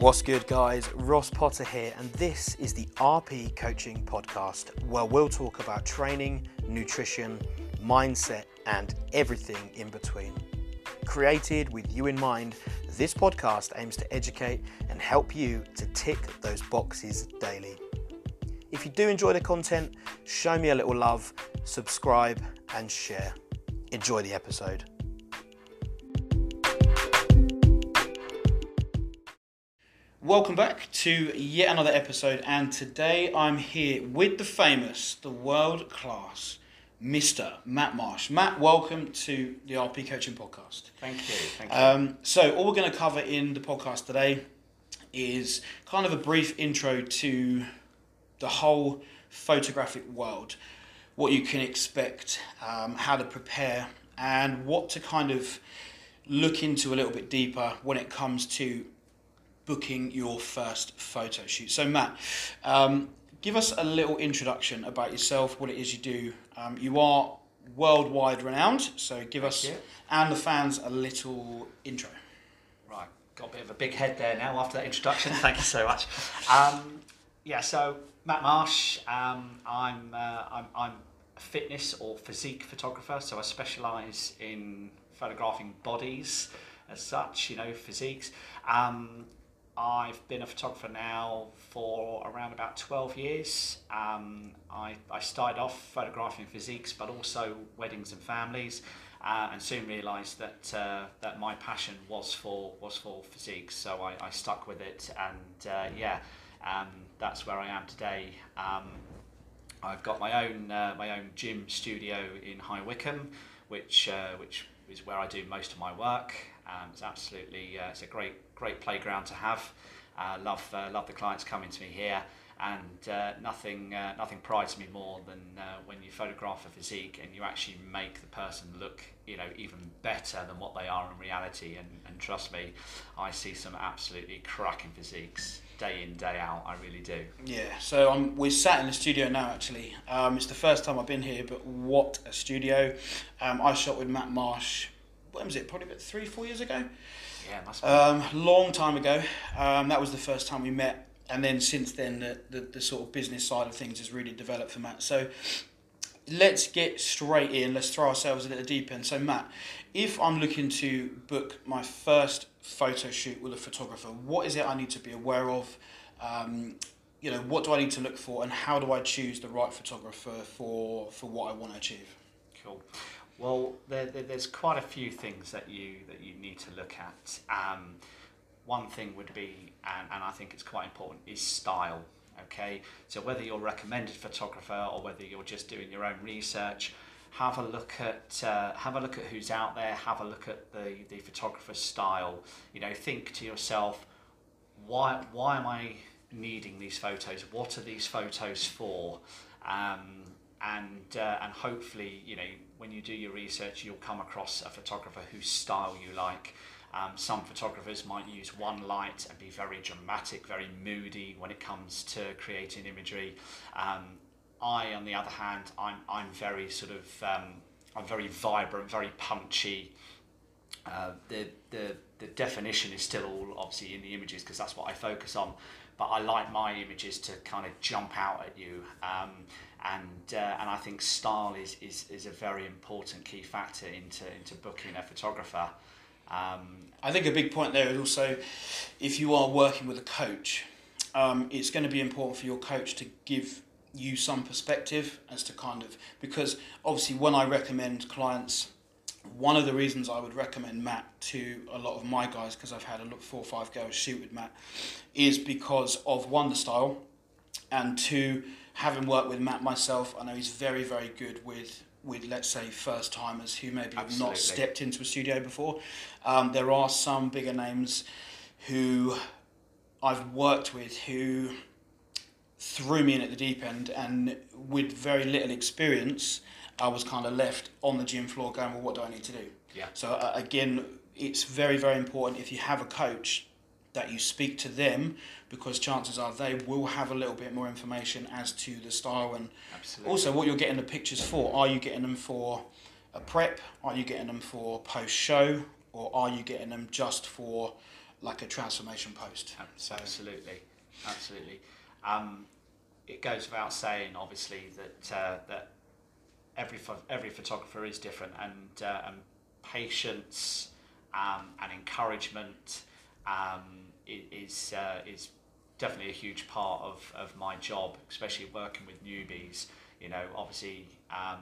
What's good, guys? Ross Potter here, and this is the RP Coaching Podcast, where we'll talk about training, nutrition, mindset, and everything in between. Created with you in mind, this podcast aims to educate and help you to tick those boxes daily. If you do enjoy the content, show me a little love, subscribe, and share. Enjoy the episode. Welcome back to yet another episode, and today I'm here with the famous, the world class Mr. Matt Marsh. Matt, welcome to the RP Coaching Podcast. Thank you. Thank you. Um, so, all we're going to cover in the podcast today is kind of a brief intro to the whole photographic world, what you can expect, um, how to prepare, and what to kind of look into a little bit deeper when it comes to booking your first photo shoot. So, Matt, um, give us a little introduction about yourself, what it is you do. Um, you are worldwide renowned, so give us and the fans a little intro. right, got a bit of a big head there now after that introduction. Thank you so much. Um, yeah, so Matt Marsh. Um, I'm, uh, I'm I'm a fitness or physique photographer. So I specialise in photographing bodies as such. You know, physiques. Um, I've been a photographer now for around about 12 years. Um, I, I started off photographing physiques, but also weddings and families, uh, and soon realised that uh, that my passion was for was for physiques. So I, I stuck with it, and uh, yeah, um, that's where I am today. Um, I've got my own uh, my own gym studio in High Wycombe, which uh, which is where I do most of my work. Um, it's absolutely uh, it's a great great playground to have. Uh, love uh, love the clients coming to me here, and uh, nothing uh, nothing prides me more than uh, when you photograph a physique and you actually make the person look you know even better than what they are in reality. And, and trust me, I see some absolutely cracking physiques day in day out. I really do. Yeah, so um, we're sat in the studio now. Actually, um, it's the first time I've been here, but what a studio! Um, I shot with Matt Marsh. When was it? Probably about three, four years ago. Yeah, must be. Um, long time ago. Um, that was the first time we met, and then since then, the, the the sort of business side of things has really developed for Matt. So let's get straight in. Let's throw ourselves a little deep in. So Matt, if I'm looking to book my first photo shoot with a photographer, what is it I need to be aware of? Um, you know, what do I need to look for, and how do I choose the right photographer for for what I want to achieve? Cool. Well, there, there, there's quite a few things that you that you need to look at. Um, one thing would be, and, and I think it's quite important, is style. Okay, so whether you're recommended photographer or whether you're just doing your own research, have a look at uh, have a look at who's out there. Have a look at the the photographer's style. You know, think to yourself, why why am I needing these photos? What are these photos for? Um, and uh, and hopefully, you know, when you do your research, you'll come across a photographer whose style you like. Um, some photographers might use one light and be very dramatic, very moody when it comes to creating imagery. Um, I, on the other hand, I'm I'm very sort of um, I'm very vibrant, very punchy. Uh, the, the the definition is still all obviously in the images because that's what I focus on. But I like my images to kind of jump out at you, um, and uh, and I think style is, is is a very important key factor into into booking a photographer. Um, I think a big point there is also if you are working with a coach, um, it's going to be important for your coach to give you some perspective as to kind of because obviously when I recommend clients, one of the reasons I would recommend Matt to a lot of my guys because I've had a look four or five girls shoot with Matt is because of one the style and two having worked with Matt myself, I know he's very very good with with let's say first timers who maybe have not stepped into a studio before. Um, there are some bigger names who I've worked with who threw me in at the deep end, and with very little experience, I was kind of left on the gym floor going, well, what do I need to do? Yeah. So uh, again, it's very very important if you have a coach that you speak to them because chances are they will have a little bit more information as to the style and Absolutely. also what you're getting the pictures for. Are you getting them for a prep? Are you getting them for post show? Or are you getting them just for like a transformation post. So Absolutely, absolutely. Um, it goes without saying, obviously, that uh, that every every photographer is different, and uh, and patience um, and encouragement um, is uh, is definitely a huge part of, of my job, especially working with newbies. You know, obviously, um,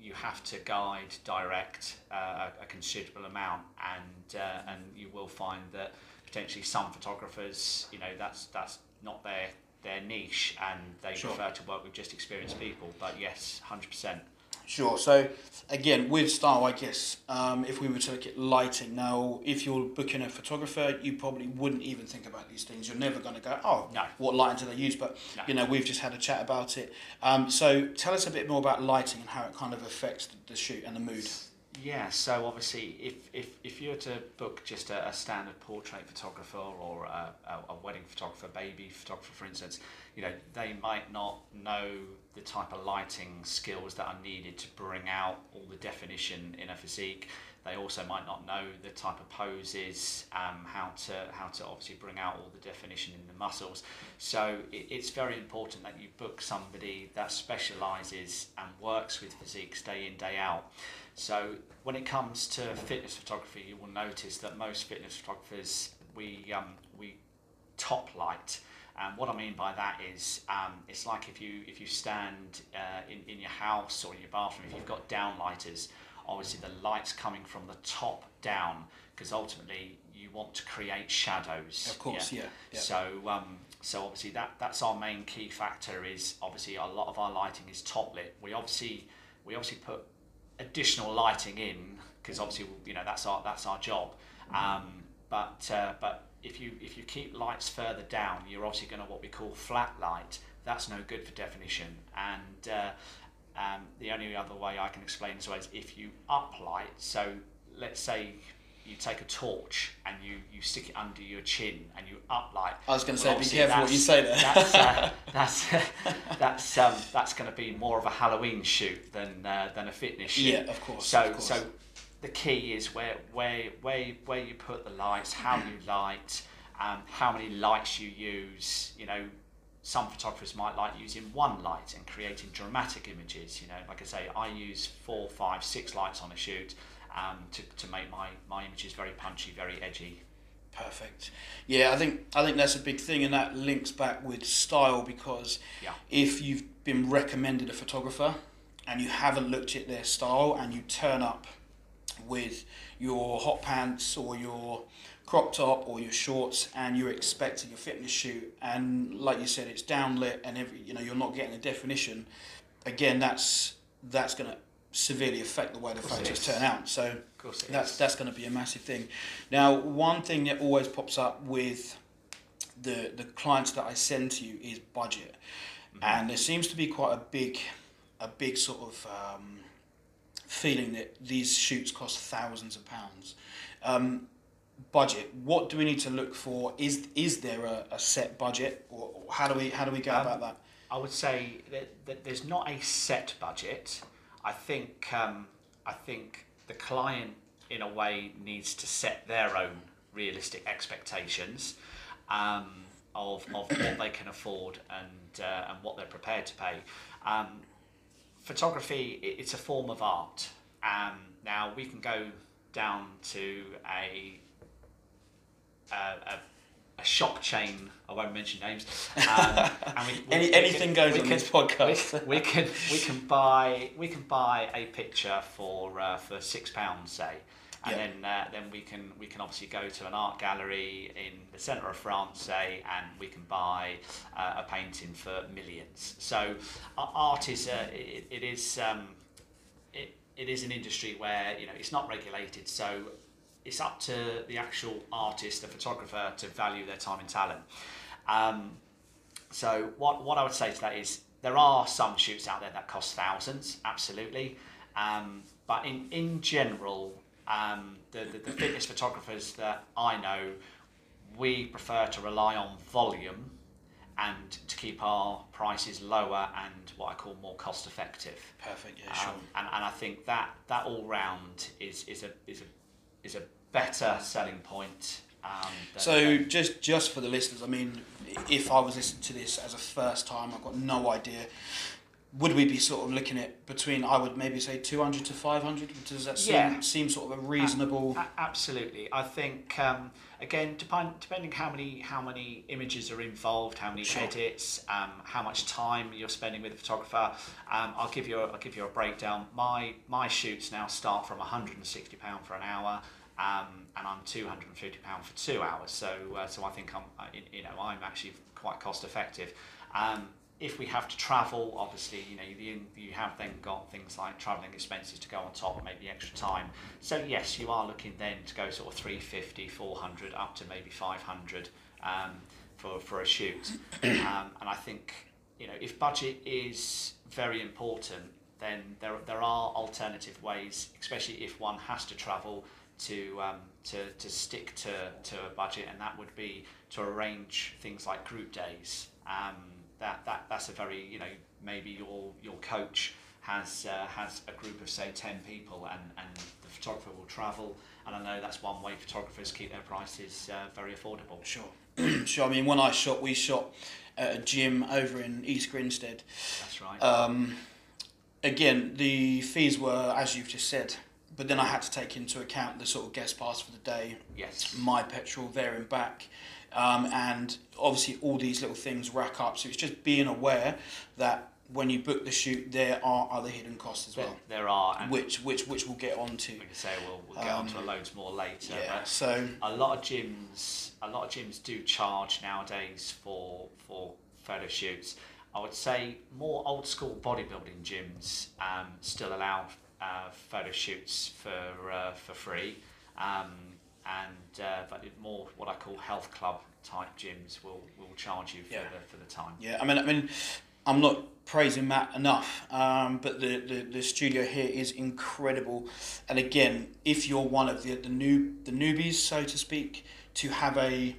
you have to guide, direct uh, a, considerable amount, and uh, and you will find that potentially some photographers, you know, that's that's not their their niche, and they Sure. prefer to work with just experienced people. But yes, hundred percent. Sure. So again, with style, I guess um, if we were to look at lighting now, if you're booking a photographer, you probably wouldn't even think about these things. You're never going to go, oh, No. what lighting do they use? But No. you know, we've just had a chat about it. Um, so tell us a bit more about lighting and how it kind of affects the, the shoot and the mood. Yeah, so obviously, if, if, if you were to book just a, a standard portrait photographer or a, a, a wedding photographer, baby photographer, for instance, you know, they might not know the type of lighting skills that are needed to bring out all the definition in a physique. They also might not know the type of poses, um, how to how to obviously bring out all the definition in the muscles. So it, it's very important that you book somebody that specialises works with physiques day in day out. So when it comes to fitness photography, you will notice that most fitness photographers we um, we top light. And what I mean by that is, um, it's like if you if you stand uh, in in your house or in your bathroom, if you've got downlighters, obviously the light's coming from the top down because ultimately you want to create shadows. Of course, yeah. yeah. So, um, so obviously that that's our main key factor. Is obviously a lot of our lighting is top lit. We obviously we obviously put additional lighting in because obviously you know that's our that's our job. Um, but uh, but if you if you keep lights further down, you're obviously going to what we call flat light. That's no good for definition. And uh, um, the only other way I can explain this is if you uplight. So let's say you take a torch and you, you stick it under your chin and you uplight. I was going to Well, say, be careful what you say there. That's uh, that's that's um, that's going to be more of a Halloween shoot than uh, than a fitness shoot. Yeah, of course, So of course. so the key is where where where where you put the lights, how you light, um, how many lights you use. You know, some photographers might like using one light and creating dramatic images. You know, like I say, I use four, five, six lights on a shoot um, to to make my my images very punchy, very edgy. Perfect. Yeah, I think I think that's a big thing, and that links back with style because Yeah. if you've been recommended a photographer and you haven't looked at their style and you turn up with your hot pants or your crop top or your shorts and you're expecting a fitness shoot and like you said it's downlit and every you know you're not getting the definition again that's that's going to severely affect the way the photos turn out so Of course, it that's is. that's going to be a massive thing. Now, one thing that always pops up with the the clients that I send to you is budget, and there seems to be quite a big a big sort of um, feeling that these shoots cost thousands of pounds. Um, budget. What do we need to look for? Is is there a, a set budget, or or how do we how do we go Um, about that? I would say that, that there's not a set budget. I think um, I think the client, in a way, needs to set their own realistic expectations um, of, of what they can afford and uh, and what they're prepared to pay. Um, photography, it's a form of art. Um, now we can go down to a a, a, a shop chain. I won't mention names. Um, and we, we- Any, we anything can- goes on can- this podcast. we, can we can buy we can buy a picture for uh, for six pounds say and Yeah. then uh, then we can we can obviously go to an art gallery in the centre of France say and we can buy uh, a painting for millions so uh, art is uh, it, it is um, it, it is an industry where you know it's not regulated so it's up to the actual artist the photographer to value their time and talent um, so what, what I would say to that is there are some shoots out there that cost thousands, absolutely. Um, but in, in general, um, the, the, the fitness photographers that I know, we prefer to rely on volume and to keep our prices lower and what I call more cost effective. Perfect. Yeah, sure. Um, and, and I think that that all round is, is a is a is a better selling point Um, So just just for the listeners, I mean, if I was listening to this as a first time, I've got no idea. Would we be sort of looking at between? I would maybe say two hundred to five hundred. Does that seem Yeah. seem sort of a reasonable? A- absolutely. I think um, again, depend, depending how many how many images are involved, how many Sure. edits, um, how much time you're spending with the photographer. Um, I'll give you a, I'll give you a breakdown. My my shoots now start from 160 pound for an hour. Um, and I'm 250 pound for two hours, so uh, so I think I'm uh, you know I'm actually quite cost effective. Um, if we have to travel, obviously, you know, you, you have then got things like travelling expenses to go on top, maybe extra time. So yes, you are looking then to go sort of 350, 400, up to maybe 500 um, for, for a shoot. Um, and I think, you know, if budget is very important, then there, there are alternative ways, especially if one has to travel to um, to, to stick to, to a budget, and that would be to arrange things like group days. Um, that, that that's a very you know maybe your your coach has uh, has a group of say ten people, and, and the photographer will travel. And I know that's one way photographers keep their prices uh, very affordable. Sure, sure. I mean, when I shot, we shot at a gym over in East Grinstead. That's right. Um, again, the fees were as you've just said, but then I had to take into account the sort of guest pass for the day, yes. my petrol there and back. Um, and obviously, all these little things rack up. So it's just being aware that when you book the shoot, there are other hidden costs as well, there are, and which which which we'll get onto. like I say, we'll, we'll get onto Um, loads more later. Yeah. but So a lot of gyms a lot of gyms do charge nowadays for for photo shoots i would say more old school bodybuilding gyms um, still allow uh, photo shoots for uh, for free um, and uh, but more what i call health club type gyms will will charge you for Yeah. the for the time yeah, I mean, I mean, I'm not praising Matt enough, um, but the, the, the studio here is incredible. And again, if you're one of the the new the newbies, so to speak, to have a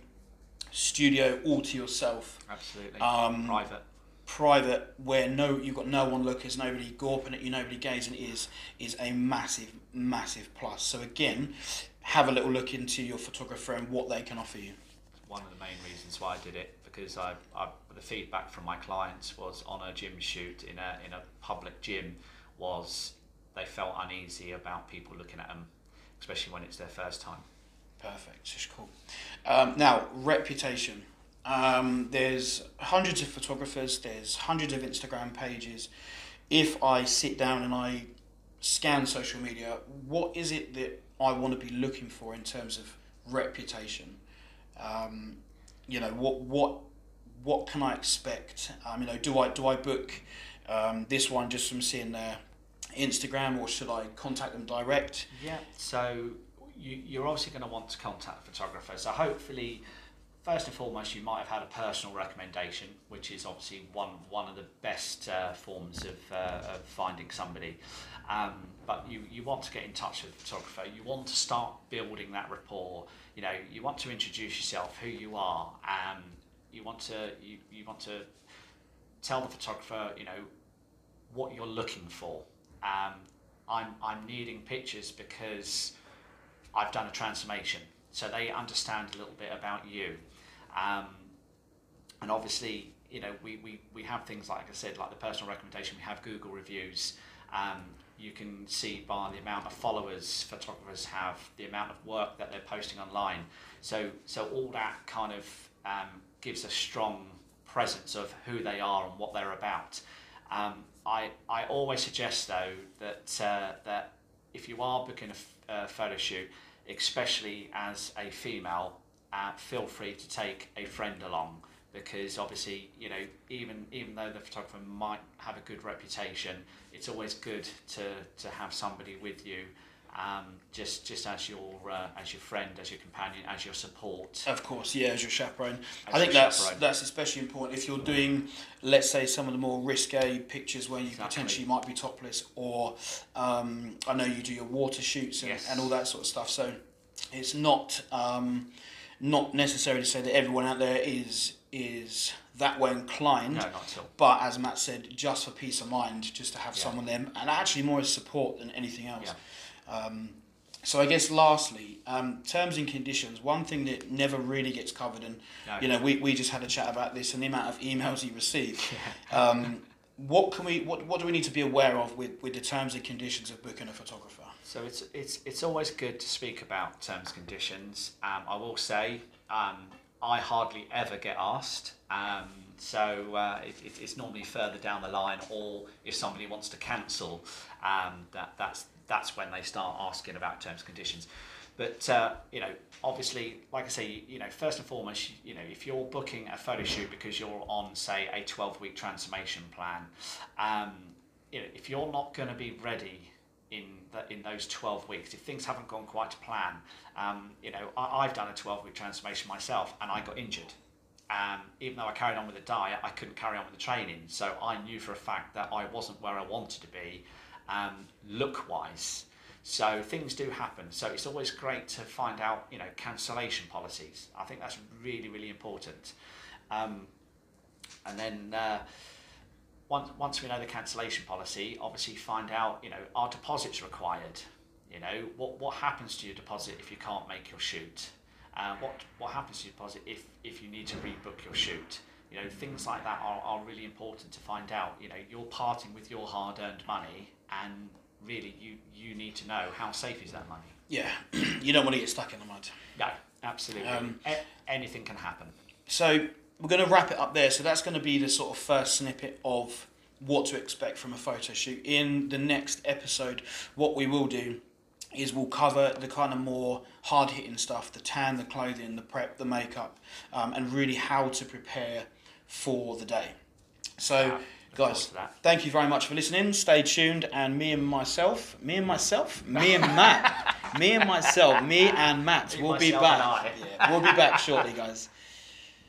studio all to yourself, absolutely um, private private, where no you've got no one lookers, nobody gawping at you, nobody gazing, is is a massive massive plus. So again, have a little look into your photographer and what they can offer you. one of the main reasons why I did it because I, I the feedback from my clients was on a gym shoot in a in a public gym was they felt uneasy about people looking at them, especially when it's their first time. Perfect. Just cool. Um, now, reputation. Um, there's hundreds of photographers. There's hundreds of Instagram pages. If I sit down and I scan social media, what is it that I want to be looking for in terms of reputation? Um, you know, what what what can I expect? Um, you know, do I do I book um, this one just from seeing their Instagram, or should I contact them direct? Yeah. So you, you're obviously going to want to contact photographers. So hopefully, first and foremost, you might have had a personal recommendation, which is obviously one one of the best uh, forms of, uh, of finding somebody. Um, but you, you want to get in touch with the photographer. You want to start building that rapport. You know, you want to introduce yourself, who you are. Um, you want to you, you want to tell the photographer, you know, what you're looking for. Um, I'm, I'm needing pictures because I've done a transformation. So they understand a little bit about you. Um, and obviously, you know, we, we, we have things like I said, like the personal recommendation, we have Google reviews. Um, you can see by the amount of followers photographers have, the amount of work that they're posting online. So, so all that kind of um, gives a strong presence of who they are and what they're about. Um, I, I always suggest though that uh, that if you are booking a photo shoot, especially as a female, uh, feel free to take a friend along because obviously you know even even though the photographer might have a good reputation, it's always good to to have somebody with you. Um, just just as your uh, as your friend, as your companion, as your support. Of course, yeah, as your chaperone. As I think that's chaperone. that's especially important if you're doing, let's say, some of the more risque pictures where you Exactly. potentially might be topless, or um, I know you do your water shoots and, Yes. and all that sort of stuff. So it's not um, not necessarily to say that everyone out there is is that way inclined. No, not at all. But as Matt said, just for peace of mind, just to have Yeah. someone there, and actually more as support than anything else. Yeah. Um, So I guess lastly, um, terms and conditions. One thing that never really gets covered, and No. you know, we, we just had a chat about this and the amount of emails you receive. Yeah. Um, what can we? What, what do we need to be aware of with, with the terms and conditions of booking a photographer? So it's it's it's always good to speak about terms and conditions. Um, I will say um, I hardly ever get asked. Um, so uh, it, it, it's normally further down the line, or if somebody wants to cancel, um, that that's that's when they start asking about terms and conditions. But uh, you know, obviously, like I say, you know, first and foremost, you know, if you're booking a photo shoot because you're on, say, a 12-week transformation plan, um, you know, if you're not going to be ready in the, in those 12 weeks, if things haven't gone quite to plan, um, you know, I, I've done a 12-week transformation myself, and I got injured. Um, even though I carried on with the diet, I couldn't carry on with the training. So I knew for a fact that I wasn't where I wanted to be, um, look-wise. So things do happen. So it's always great to find out, you know, cancellation policies. I think that's really, really important. Um, and then uh, once once we know the cancellation policy, obviously find out, you know, are deposits required? You know, what what happens to your deposit if you can't make your shoot? Uh, what what happens to your deposit if if you need to rebook your shoot? You know, things like that are, are really important to find out. You know, you're parting with your hard-earned money, and really, you you need to know how safe is that money. Yeah, you don't want to get stuck in the mud. No, absolutely. Um, A- anything can happen. So we're going to wrap it up there. So that's going to be the sort of first snippet of what to expect from a photo shoot. In the next episode, what we will do is we'll cover the kind of more hard hitting stuff the tan, the clothing, the prep, the makeup, um, and really how to prepare for the day. So, guys, thank you very much for listening. Stay tuned, and me and myself, me and myself, me and Matt, me and myself, me and Matt will be back. Yeah, we'll be back shortly, guys.